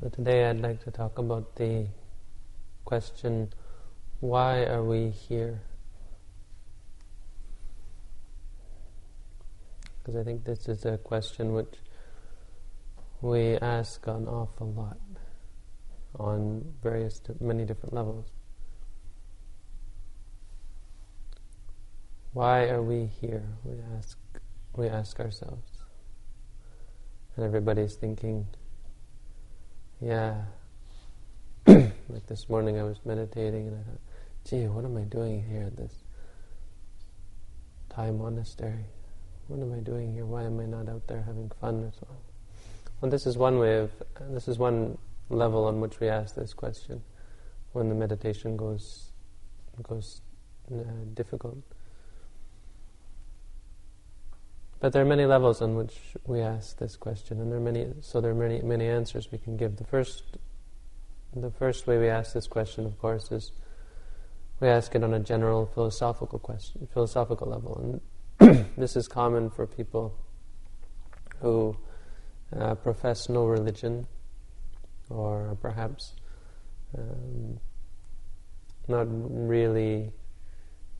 So today I'd like to talk about the question, why are we here? Because I think this is a question which we ask an awful lot on various, many different levels. Why are we here? We ask, we ask ourselves. And everybody's thinking, yeah. like this morning I was meditating and I thought, gee, what am I doing here at this Thai monastery? What am I doing here? Why am I not out there having fun so on? Well, this is one way of, this is one level on which we ask this question when the meditation goes, goes uh, difficult. But there are many levels on which we ask this question, and there are many. So there are many many answers we can give. The first, the first way we ask this question, of course, is we ask it on a general philosophical question, philosophical level, and this is common for people who uh, profess no religion, or perhaps um, not really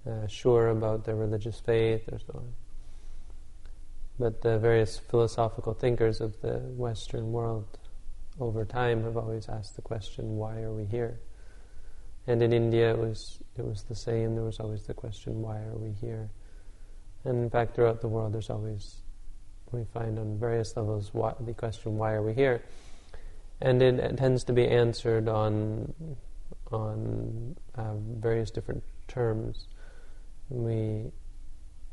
uh, sure about their religious faith, or so on. But the various philosophical thinkers of the Western world over time have always asked the question, why are we here? And in India it was, it was the same, there was always the question, why are we here? And in fact, throughout the world, there's always, we find on various levels, why, the question, why are we here? And it, it tends to be answered on, on uh, various different terms. We,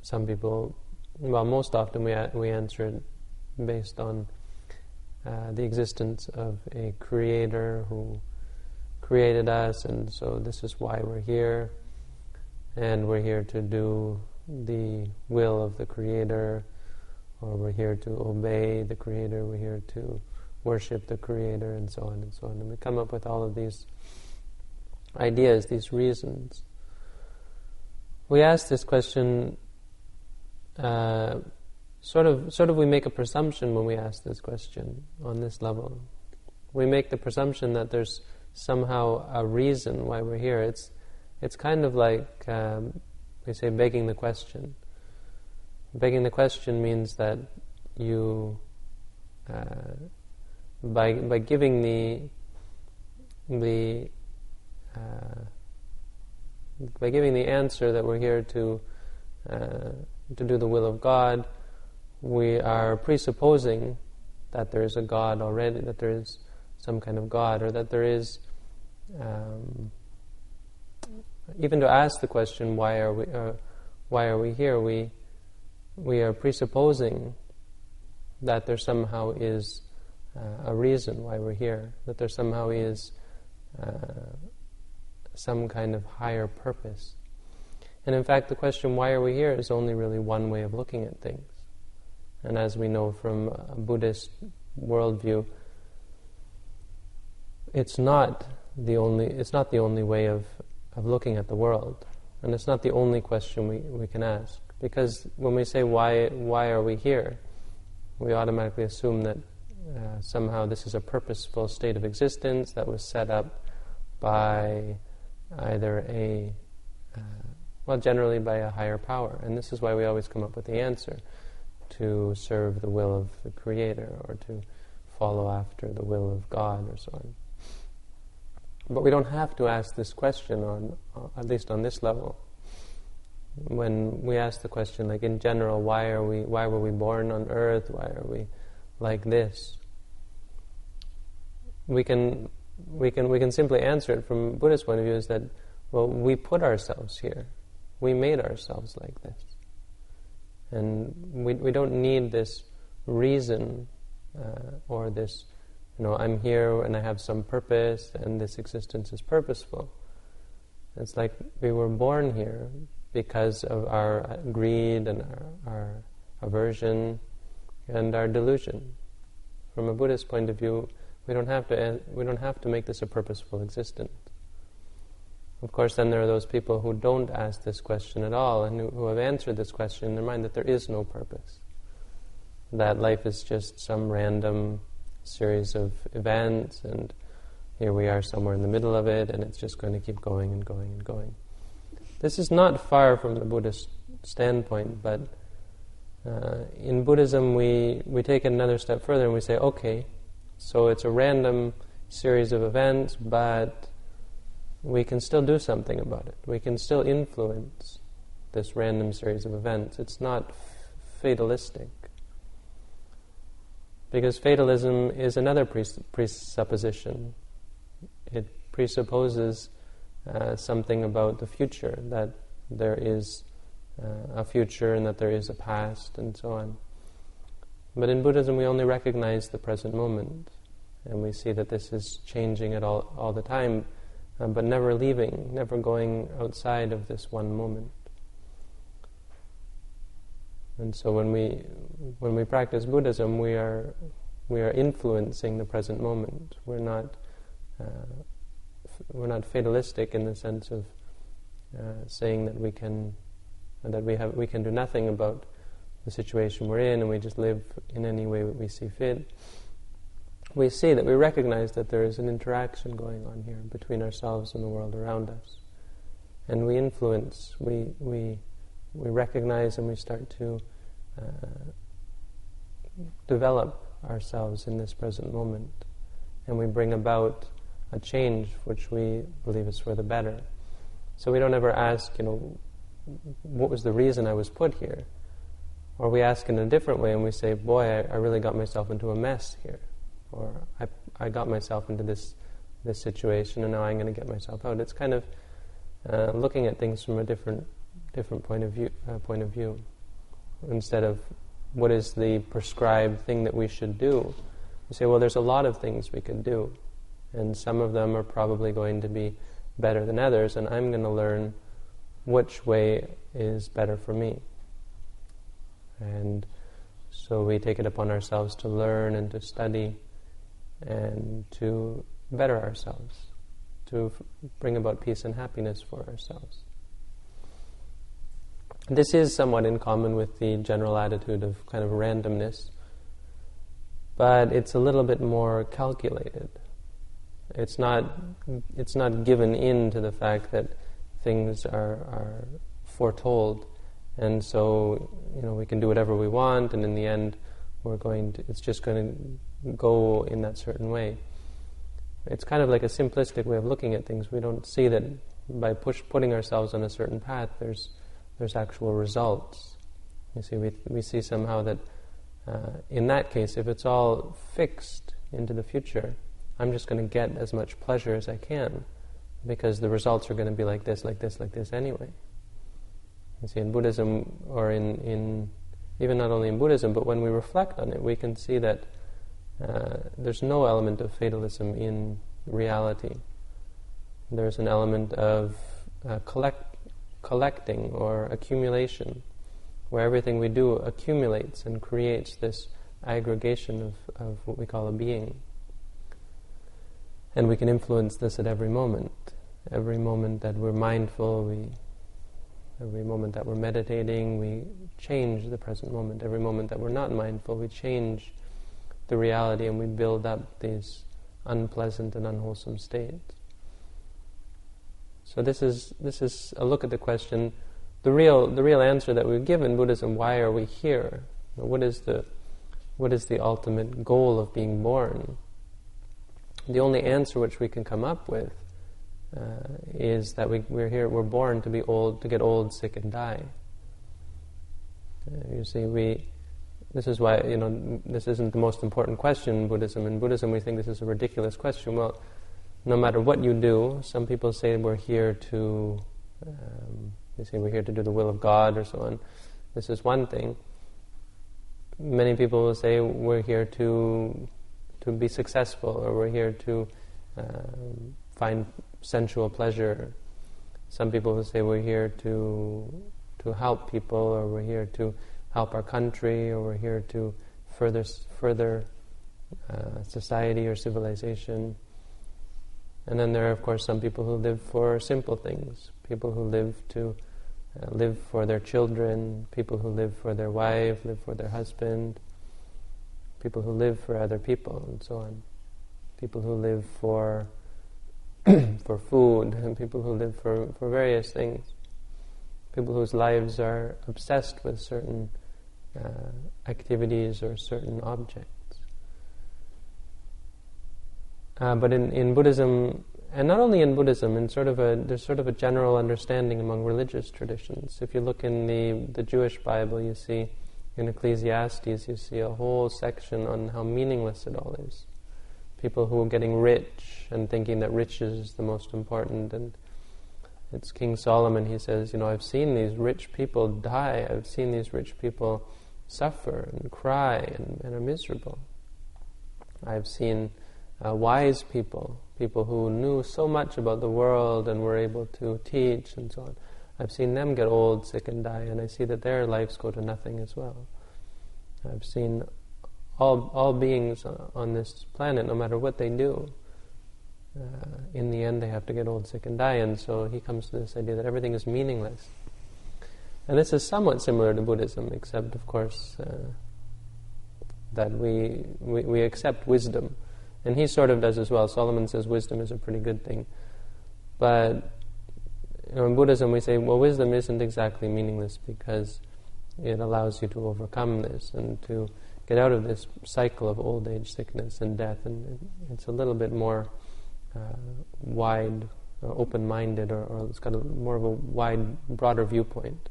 some people well, most often we, we answer it based on uh, the existence of a creator who created us, and so this is why we're here, and we're here to do the will of the creator, or we're here to obey the creator, we're here to worship the creator, and so on and so on. And we come up with all of these ideas, these reasons. We ask this question uh, sort of sort of we make a presumption when we ask this question on this level. We make the presumption that there's somehow a reason why we're here. It's it's kind of like um, we say begging the question. Begging the question means that you uh, by by giving the the uh, by giving the answer that we're here to uh, to do the will of God, we are presupposing that there is a God already, that there is some kind of God, or that there is. Um, even to ask the question, why are we, uh, why are we here? We we are presupposing that there somehow is uh, a reason why we're here, that there somehow is uh, some kind of higher purpose. And in fact, the question, why are we here, is only really one way of looking at things. And as we know from a Buddhist worldview, it's not the only, it's not the only way of, of looking at the world. And it's not the only question we, we can ask. Because when we say, why, why are we here, we automatically assume that uh, somehow this is a purposeful state of existence that was set up by either a uh, well, generally by a higher power. And this is why we always come up with the answer to serve the will of the Creator or to follow after the will of God or so on. But we don't have to ask this question on, uh, at least on this level. When we ask the question, like in general, why are we, why were we born on earth? Why are we like this? We can, we can, we can simply answer it from Buddhist point of view is that, well, we put ourselves here. We made ourselves like this. And we, we don't need this reason uh, or this, you know, I'm here and I have some purpose and this existence is purposeful. It's like we were born here because of our greed and our, our aversion and our delusion. From a Buddhist point of view, we don't have to we don't have to make this a purposeful existence. Of course, then there are those people who don't ask this question at all and who, have answered this question in their mind that there is no purpose. That life is just some random series of events, and here we are somewhere in the middle of it, and it's just going to keep going and going and going. This is not far from the Buddhist standpoint, but uh, in Buddhism, we, we take it another step further and we say, okay, so it's a random series of events, but we can still do something about it. We can still influence this random series of events. It's not fatalistic. Because fatalism is another pres- presupposition. It presupposes uh, something about the future, that there is uh, a future and that there is a past and so on. But in Buddhism, we only recognize the present moment, and we see that this is changing it all, all the time, uh, but never leaving, never going outside of this one moment. And so when we when we practice Buddhism, we are we are influencing the present moment. We're not uh, f- we're not fatalistic in the sense of uh, saying that we can that we have we can do nothing about the situation we're in, and we just live in any way that we see fit. We see that we recognize that there is an interaction going on here between ourselves and the world around us, and we influence. We we we recognize and we start to uh, develop ourselves in this present moment, and we bring about a change which we believe is for the better. So we don't ever ask, you know, what was the reason I was put here? Or we ask in a different way and we say, boy, I, I really got myself into a mess here. Or I, I got myself into this, this situation and now I'm going to get myself out. It's kind of uh, looking at things from a different, different point, of view, uh, point of view. Instead of what is the prescribed thing that we should do, we say, well, there's a lot of things we could do. And some of them are probably going to be better than others, and I'm going to learn which way is better for me. And so we take it upon ourselves to learn and to study and to better ourselves, to f- bring about peace and happiness for ourselves. This is somewhat in common with the general attitude of kind of randomness, but it's a little bit more calculated. It's not, it's not given in to the fact that things are, are foretold, and so you know we can do whatever we want, and in the end, we're going to. It's just going to go in that certain way. It's kind of like a simplistic way of looking at things. We don't see that by push, putting ourselves on a certain path, there's there's actual results. You see, we we see somehow that uh, in that case, if it's all fixed into the future, I'm just going to get as much pleasure as I can because the results are going to be like this, like this, like this anyway. You see, in Buddhism, or in, in even not only in Buddhism, but when we reflect on it, we can see that uh, there's no element of fatalism in reality. There's an element of uh, collect, collecting or accumulation, where everything we do accumulates and creates this aggregation of, of what we call a being. And we can influence this at every moment. Every moment that we're mindful, we, every moment that we're meditating, we change the present moment. Every moment that we're not mindful, we change the reality and we build up these unpleasant and unwholesome states. So this is this is a look at the question. The real the real answer that we give in Buddhism: Why are we here? What is the what is the ultimate goal of being born? The only answer which we can come up with uh, is that we, we're here, we're born to be old, to get old, sick, and die. You see, we. This is why you know this isn't the most important question in Buddhism. In Buddhism, we think this is a ridiculous question. Well, no matter what you do, some people say we're here to. Um, they say we're here to do the will of God or so on. This is one thing. Many people will say we're here to to be successful, or we're here to um, find sensual pleasure. Some people will say we're here to to help people, or we're here to help our country, or we're here to further further uh, society or civilization. And then there are, of course, some people who live for simple things. People who live to uh, live for their children. People who live for their wife, live for their husband. people who live for other people, and so on. People who live for for food, and people who live for, for various things. People whose lives are obsessed with certain uh, activities or certain objects. Uh, but in, in Buddhism, and not only in Buddhism, in sort of a there's sort of a general understanding among religious traditions. If you look in the the Jewish Bible, you see in Ecclesiastes, you see a whole section on how meaningless it all is. People who are getting rich and thinking that riches is the most important, and it's King Solomon. He says, you know, I've seen these rich people die. I've seen these rich people suffer and cry and, and are miserable. I've seen uh, wise people, people who knew so much about the world and were able to teach and so on. I've seen them get old, sick, and die, and I see that their lives go to nothing as well. I've seen all, all beings on this planet, no matter what they do, uh, in the end they have to get old, sick, and die, and so he comes to this idea that everything is meaningless. And this is somewhat similar to Buddhism, except, of course, uh, that we, we, we accept wisdom and he sort of does as well. Solomon says wisdom is a pretty good thing. But you know, in Buddhism, we say, well, wisdom isn't exactly meaningless because it allows you to overcome this and to get out of this cycle of old age, sickness, and death. And it's a little bit more wide, uh, open minded, or, or, it's got a, more of a wide, broader viewpoint.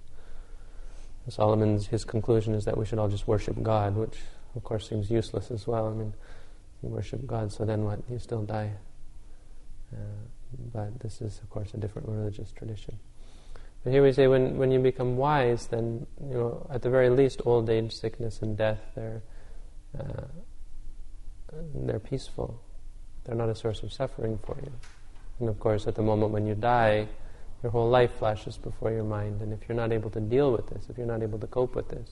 Solomon's his conclusion is that we should all just worship God, which of course seems useless as well. I mean, you worship God, so then what? You still die. Uh, but this is, of course, a different religious tradition. But here we say when, when you become wise, then, you know, at the very least, old age, sickness, and death, they're, uh, they're peaceful. They're not a source of suffering for you. And of course, at the moment when you die, your whole life flashes before your mind. And if you're not able to deal with this, if you're not able to cope with this,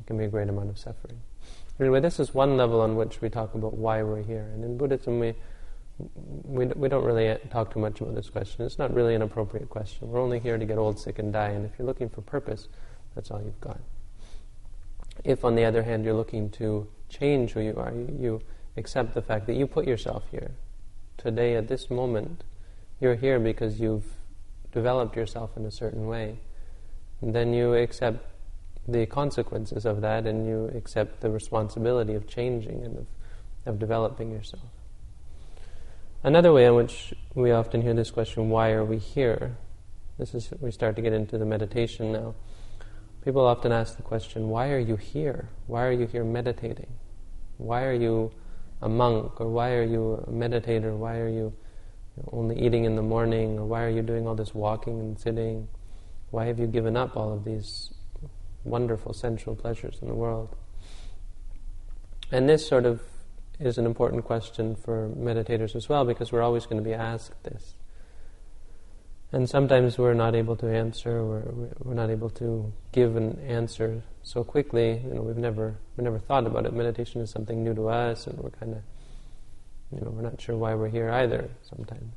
it can be a great amount of suffering. Anyway, this is one level on which we talk about why we're here. And in Buddhism, we, we, we don't really talk too much about this question. It's not really an appropriate question. We're only here to get old, sick, and die. And if you're looking for purpose, that's all you've got. If, on the other hand, you're looking to change who you are, you, accept the fact that you put yourself here. Today, at this moment, you're here because you've developed yourself in a certain way. And then you accept the consequences of that and you accept the responsibility of changing and of, of developing yourself. Another way in which we often hear this question, why are we here? This is, we start to get into the meditation now. People often ask the question, why are you here? Why are you here meditating? Why are you a monk? Or why are you a meditator? Why are you only eating in the morning? Or why are you doing all this walking and sitting? Why have you given up all of these wonderful sensual pleasures in the world. And this sort of is an important question for meditators as well because we're always going to be asked this. And sometimes we're not able to answer, we're, we're not able to give an answer so quickly. You know, we've never we never thought about it. Meditation is something new to us, and we're kind of, you know, we're not sure why we're here either sometimes.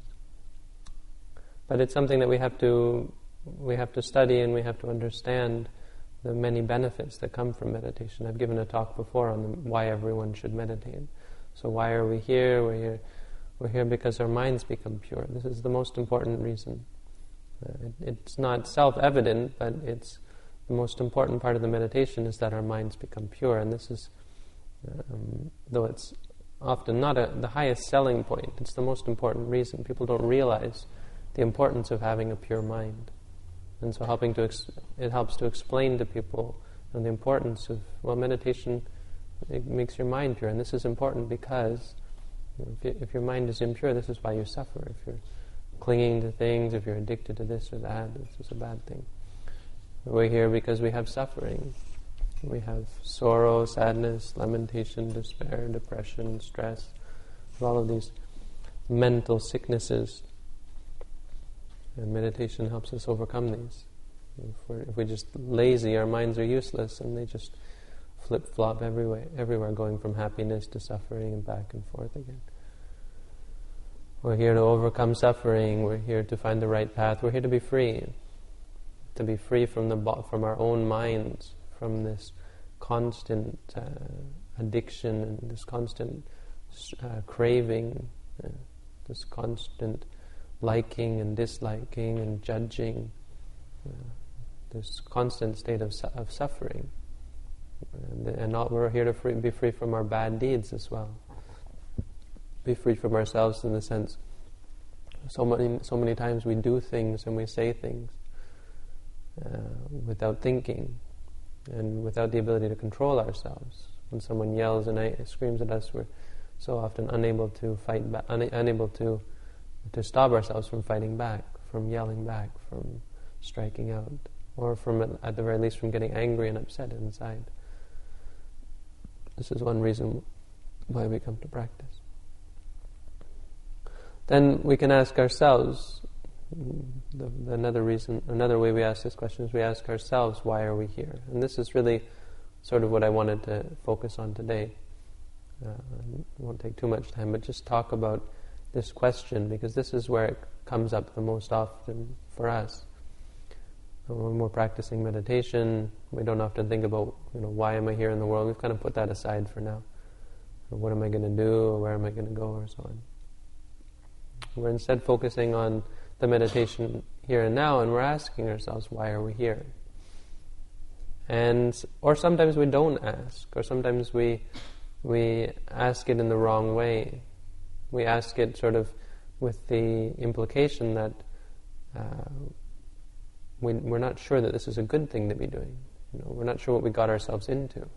But it's something that we have to we have to study and we have to understand the many benefits that come from meditation. I've given a talk before on why everyone should meditate. So why are we here? We're here, we're here because our minds become pure. This is the most important reason. Uh, it, it's not self-evident, but it's the most important part of the meditation is that our minds become pure. And this is, um, though it's often not a, the highest selling point, it's the most important reason. People don't realize the importance of having a pure mind. And so, helping to ex- it helps to explain to people you know, the importance of well, meditation. It makes your mind pure, and this is important because you know, if, if your mind is impure, this is why you suffer. If you're clinging to things, if you're addicted to this or that, is a bad thing. We're here because we have suffering. We have sorrow, sadness, lamentation, despair, depression, stress, all of these mental sicknesses and meditation helps us overcome these. If, we're, if we're just lazy, our minds are useless and they just flip flop everywhere, everywhere, going from happiness to suffering and back and forth again. We're here to overcome suffering. We're here to find the right path. We're here to be free, to be free from the from our own minds, from this constant uh, addiction and this constant uh, craving, uh, this constant liking and disliking and judging, uh, this constant state of, su- of suffering. And, and not, we're here to free, be free from our bad deeds as well. Be free from ourselves in the sense, so many, so many times we do things and we say things uh, without thinking and without the ability to control ourselves. When someone yells and screams at us, we're so often unable to fight back, un- unable to to stop ourselves from fighting back, from yelling back, from striking out, or from at the very least from getting angry and upset inside. This is one reason why we come to practice. Then we can ask ourselves. The, the another reason, another way we ask this question is we ask ourselves, why are we here? And this is really sort of what I wanted to focus on today. Uh, won't take too much time, but just talk about this question because this is where it comes up the most often for us. When we're practicing meditation, we don't often think about, you know, why am I here in the world? We've kind of put that aside for now. What am I going to do? Or where am I going to go? Or so on. We're instead focusing on the meditation here and now, and we're asking ourselves, why are we here? And or sometimes we don't ask, or sometimes we we ask it in the wrong way. We ask it sort of with the implication that uh, we, are not sure that this is a good thing to be doing. You know, we're not sure what we got ourselves into.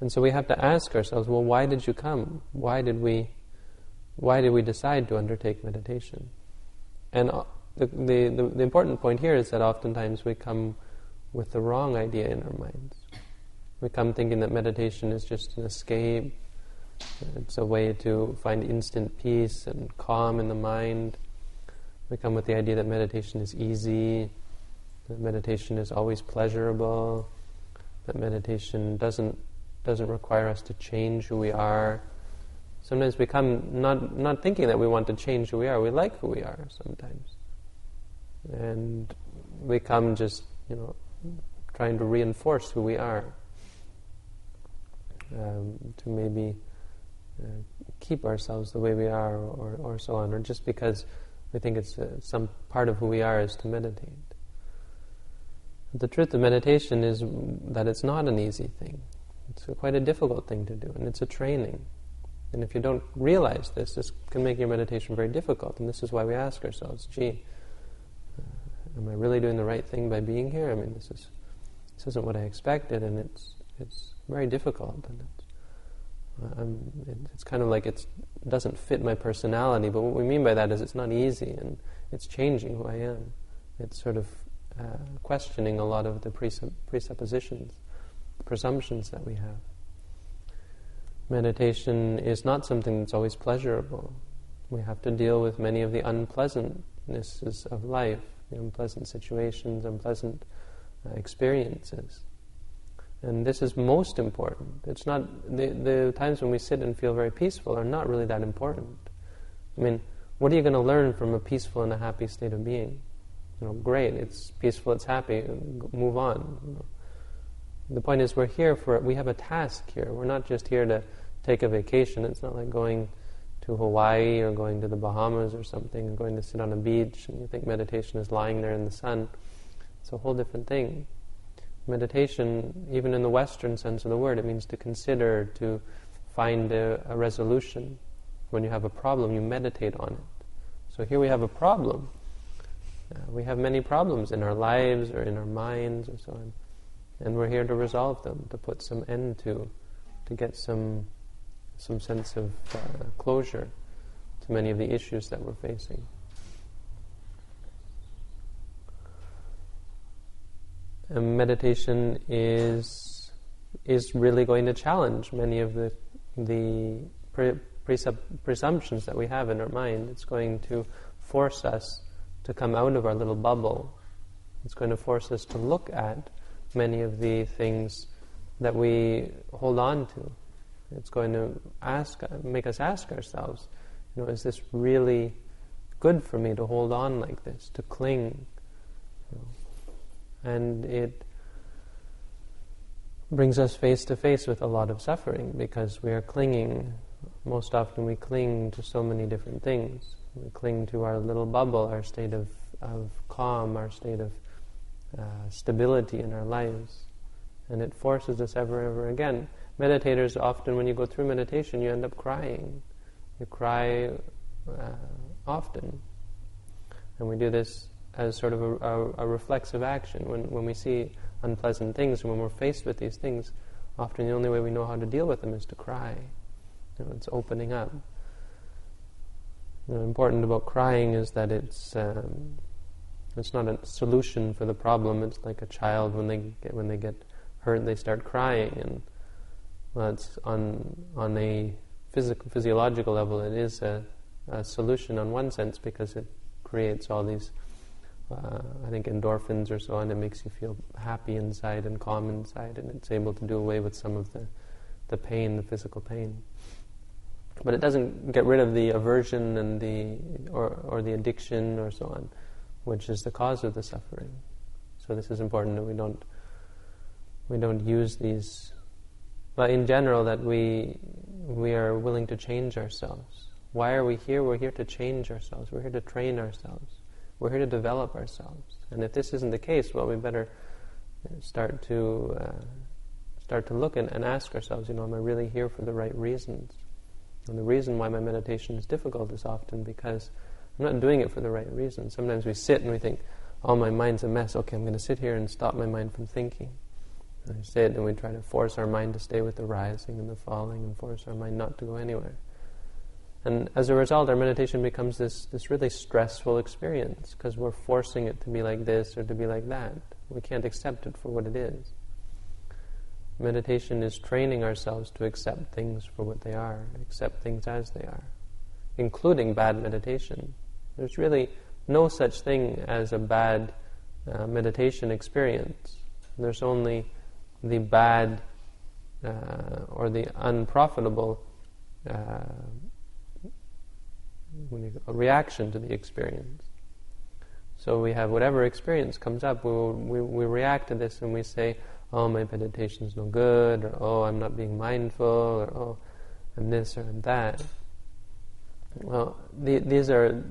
And so we have to ask ourselves, well, why did you come? Why did we, why did we decide to undertake meditation? And uh, the, the, the, the important point here is that oftentimes we come with the wrong idea in our minds. We come thinking that meditation is just an escape, it's a way to find instant peace and calm in the mind. We come with the idea that meditation is easy, that meditation is always pleasurable, that meditation doesn't doesn't require us to change who we are. Sometimes we come not not thinking that we want to change who we are. We like who we are sometimes, and we come just you know trying to reinforce who we are, um, to maybe uh, keep ourselves the way we are, or, or so on, or just because we think it's uh, some part of who we are is to meditate. The truth of meditation is that it's not an easy thing. It's a, quite a difficult thing to do, and it's a training. And if you don't realize this, this can make your meditation very difficult. And this is why we ask ourselves, gee, uh, am I really doing the right thing by being here? I mean, this is this isn't what I expected, and it's it's very difficult, and it's it, it's kind of like it doesn't fit my personality. But what we mean by that is it's not easy, and it's changing who I am. It's sort of uh, questioning a lot of the presupp- presuppositions, presumptions that we have. Meditation is not something that's always pleasurable. We have to deal with many of the unpleasantnesses of life, the unpleasant situations, unpleasant uh, experiences. And this is most important. It's not the, the times when we sit and feel very peaceful are not really that important. I mean, what are you going to learn from a peaceful and a happy state of being? You know, great, it's peaceful, it's happy, move on. You know. The point is, we're here for we have a task here. We're not just here to take a vacation. It's not like going to Hawaii or going to the Bahamas or something, or going to sit on a beach and you think meditation is lying there in the sun. It's a whole different thing. Meditation, even in the Western sense of the word, it means to consider, to find a, a resolution. When you have a problem, you meditate on it. So here we have a problem. Uh, we have many problems in our lives or in our minds or so on. And we're here to resolve them, to put some end to, to get some, some sense of uh, closure to many of the issues that we're facing. And meditation is is really going to challenge many of the the pre- presumptions that we have in our mind. It's going to force us to come out of our little bubble. It's going to force us to look at many of the things that we hold on to. It's going to ask, make us ask ourselves, you know, is this really good for me to hold on like this, to cling? You know, and it brings us face to face with a lot of suffering because we are clinging. Most often, we cling to so many different things. We cling to our little bubble, our state of, of calm, our state of uh, stability in our lives. And it forces us ever and ever again. Meditators often, when you go through meditation, you end up crying. You cry uh, often. And we do this as sort of a, a, a, reflexive action. When, when we see unpleasant things when we're faced with these things, often the only way we know how to deal with them is to cry. You know, it's opening up. You know, important about crying is that it's um, it's not a solution for the problem. It's like a child when they get when they get hurt, they start crying, and well, it's on on a physical physiological level. It is a, a solution on one sense because it creates all these, uh, I think, endorphins or so on. It makes you feel happy inside and calm inside, and it's able to do away with some of the, the pain, the physical pain. But it doesn't get rid of the aversion and the or, or the addiction or so on, which is the cause of the suffering. So this is important that we don't we don't use these, but in general that we we are willing to change ourselves why are we here? We're here to change ourselves. We're here to train ourselves. We're here to develop ourselves. And if this isn't the case, well, we better start to uh, start to look and, and ask ourselves, you know, am I really here for the right reasons? And the reason why my meditation is difficult is often because I'm not doing it for the right reasons. Sometimes we sit and we think, oh, my mind's a mess. Okay, I'm going to sit here and stop my mind from thinking. And we sit and we try to force our mind to stay with the rising and the falling and force our mind not to go anywhere. And as a result, our meditation becomes this, this really stressful experience because we're forcing it to be like this or to be like that. We can't accept it for what it is. Meditation is training ourselves to accept things for what they are, accept things as they are, including bad meditation. There's really no such thing as a bad uh, meditation experience. There's only the bad uh, or the unprofitable uh, reaction to the experience. So we have whatever experience comes up, we, we, we react to this and we say, oh, my meditation is no good, or oh, I'm not being mindful, or oh, I'm this or I'm that. Well, the, these are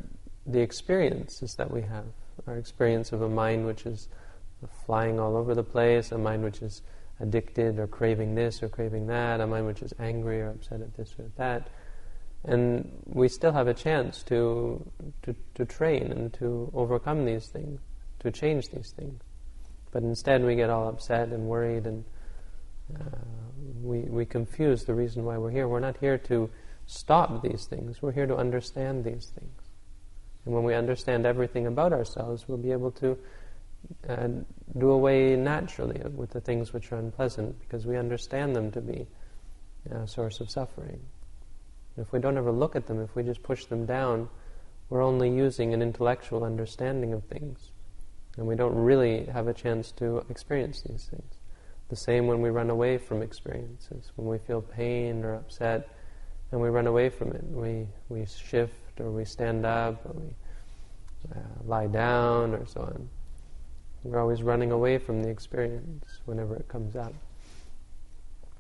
the experiences that we have. Our experience of a mind which is flying all over the place, a mind which is addicted or craving this or craving that, a mind which is angry or upset at this or at that and we still have a chance to, to, to train and to overcome these things, to change these things. But instead, we get all upset and worried, and uh, we, we confuse the reason why we're here. We're not here to stop these things, we're here to understand these things. And when we understand everything about ourselves, we'll be able to uh, do away naturally with the things which are unpleasant because we understand them to be a source of suffering. If we don't ever look at them, if we just push them down, we're only using an intellectual understanding of things. And we don't really have a chance to experience these things. The same when we run away from experiences, when we feel pain or upset, and we run away from it. We, we shift or we stand up or we uh, lie down or so on. We're always running away from the experience whenever it comes up.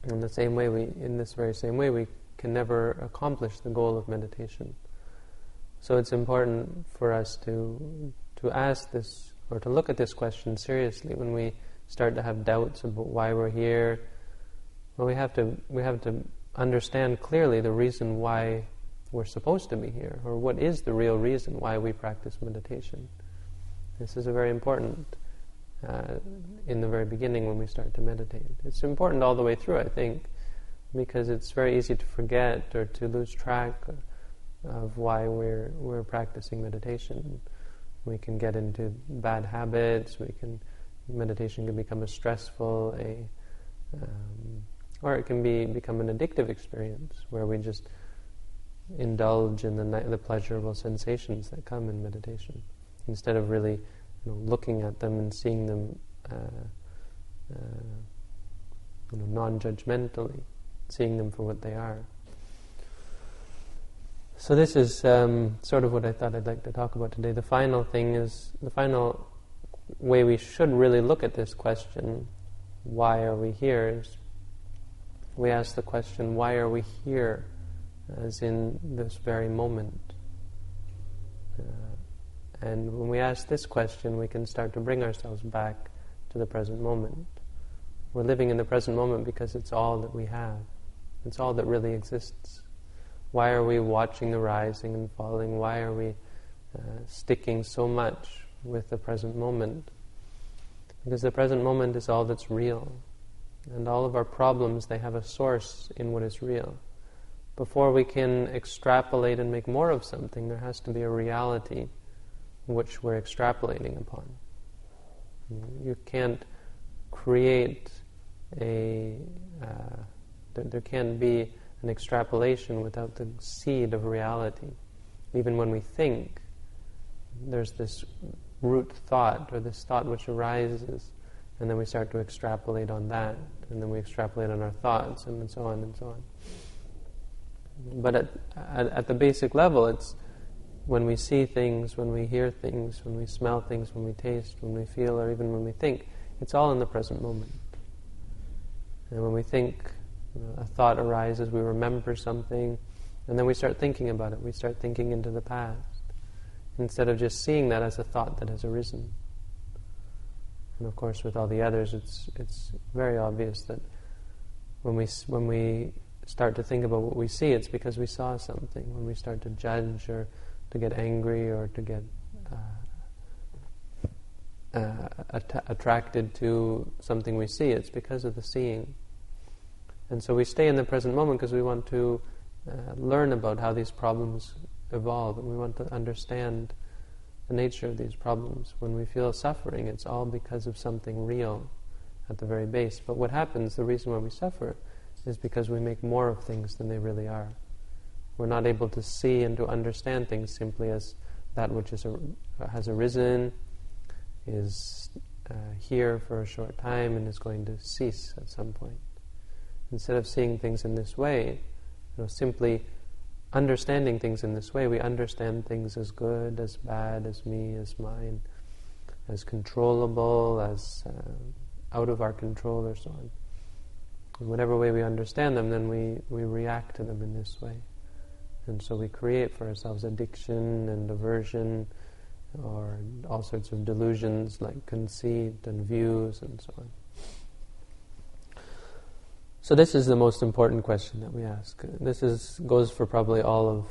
In the same way, we, in this very same way, we can never accomplish the goal of meditation. So it's important for us to to ask this or to look at this question seriously when we start to have doubts about why we're here. Well, we have to we have to understand clearly the reason why we're supposed to be here, or what is the real reason why we practice meditation. This is a very important uh, in the very beginning when we start to meditate. It's important all the way through, I think because it's very easy to forget or to lose track of why we're we're practicing meditation. We can get into bad habits. We can meditation can become a stressful, a um, or it can be become an addictive experience where we just indulge in the the pleasurable sensations that come in meditation instead of really you know, looking at them and seeing them uh, uh, you know, non-judgmentally seeing them for what they are. So this is um, sort of what I thought I'd like to talk about today. The final thing is the final way we should really look at this question why are we here is we ask the question, why are we here, as in this very moment? Uh, and when we ask this question, we can start to bring ourselves back to the present moment. We're living in the present moment because it's all that we have. It's all that really exists. Why are we watching the rising and falling? Why are we uh, sticking so much with the present moment? Because the present moment is all that's real. And all of our problems, they have a source in what is real. Before we can extrapolate and make more of something, there has to be a reality which we're extrapolating upon. You can't create a, uh, there, there can't be an extrapolation without the seed of reality. Even when we think, there's this root thought or this thought which arises, and then we start to extrapolate on that, and then we extrapolate on our thoughts, and so on and so on. But at, at, at the basic level, it's when we see things, when we hear things, when we smell things, when we taste, when we feel, or even when we think, it's all in the present moment. And when we think, you know, a thought arises, we remember something, and then we start thinking about it. We start thinking into the past instead of just seeing that as a thought that has arisen. And of course, with all the others, it's it's very obvious that when we when we start to think about what we see, it's because we saw something. When we start to judge or to get angry or to get uh, uh, att- attracted to something we see, it's because of the seeing. And so we stay in the present moment because we want to uh, learn about how these problems evolve and we want to understand the nature of these problems. When we feel suffering, it's all because of something real at the very base. But what happens, the reason why we suffer, is because we make more of things than they really are. We're not able to see and to understand things simply as that which is, has arisen, is uh, here for a short time, and is going to cease at some point. Instead of seeing things in this way, you know, simply understanding things in this way, we understand things as good, as bad, as me, as mine, as controllable, as uh, out of our control, or so on. In whatever way we understand them, then we, we react to them in this way. And so we create for ourselves addiction and aversion or all sorts of delusions like conceit and views and so on. So this is the most important question that we ask. This is goes for probably all of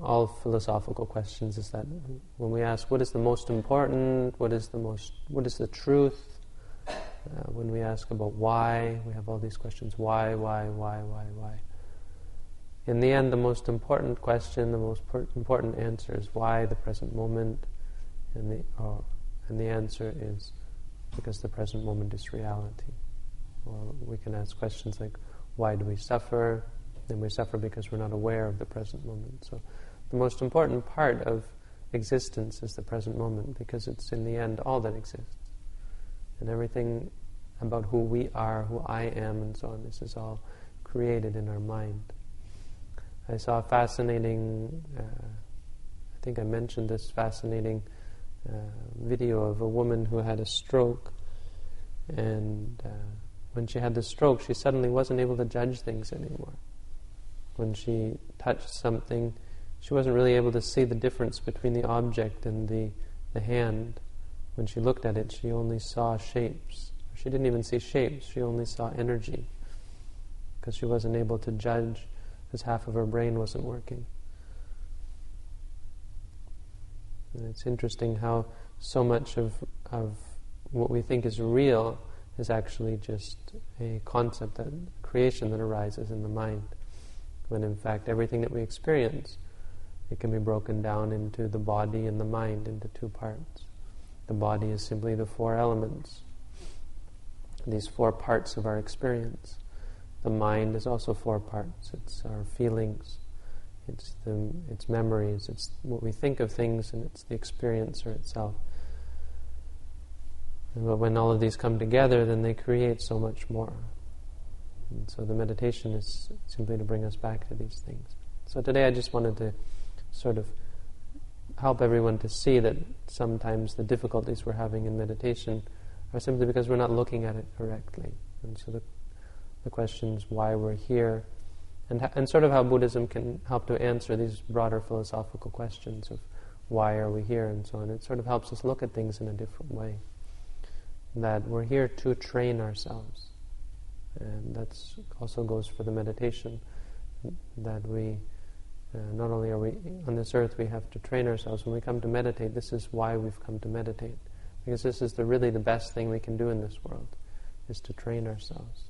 all philosophical questions is that when we ask what is the most important, what is the most what is the truth, uh, when we ask about why, we have all these questions why, why, why, why, why. In the end, the most important question, the most per- important answer is why the present moment, and the, oh, and the answer is because the present moment is reality. Or we can ask questions like, why do we suffer? And we suffer because we're not aware of the present moment. So the most important part of existence is the present moment because it's in the end all that exists. And everything about who we are, who I am, and so on, this is all created in our mind. I saw a fascinating, uh, I think I mentioned this fascinating uh, video of a woman who had a stroke. And uh, when she had the stroke, she suddenly wasn't able to judge things anymore. When she touched something, she wasn't really able to see the difference between the object and the, the hand. When she looked at it, she only saw shapes. She didn't even see shapes, she only saw energy. Because she wasn't able to judge because half of her brain wasn't working. And it's interesting how so much of, of what we think is real is actually just a concept, that creation that arises in the mind. When in fact everything that we experience, it can be broken down into the body and the mind into two parts. The body is simply the four elements, these four parts of our experience. The mind is also four parts. It's our feelings, it's the it's memories, it's what we think of things, and it's the experiencer itself. But when all of these come together, then they create so much more. And so the meditation is simply to bring us back to these things. So today I just wanted to sort of help everyone to see that sometimes the difficulties we're having in meditation are simply because we're not looking at it correctly. And so the, the questions why we're here, and, and sort of how Buddhism can help to answer these broader philosophical questions of why are we here and so on. It sort of helps us look at things in a different way. That we're here to train ourselves. And that also goes for the meditation, that we, uh, not only are we on this earth, we have to train ourselves. When we come to meditate, this is why we've come to meditate. Because this is the, really the best thing we can do in this world, is to train ourselves.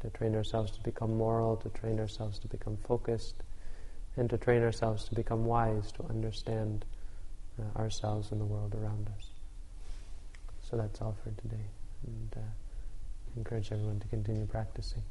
To train ourselves to become moral, to train ourselves to become focused, and to train ourselves to become wise, to understand uh, ourselves and the world around us. So that's all for today. And uh, encourage everyone to continue practicing.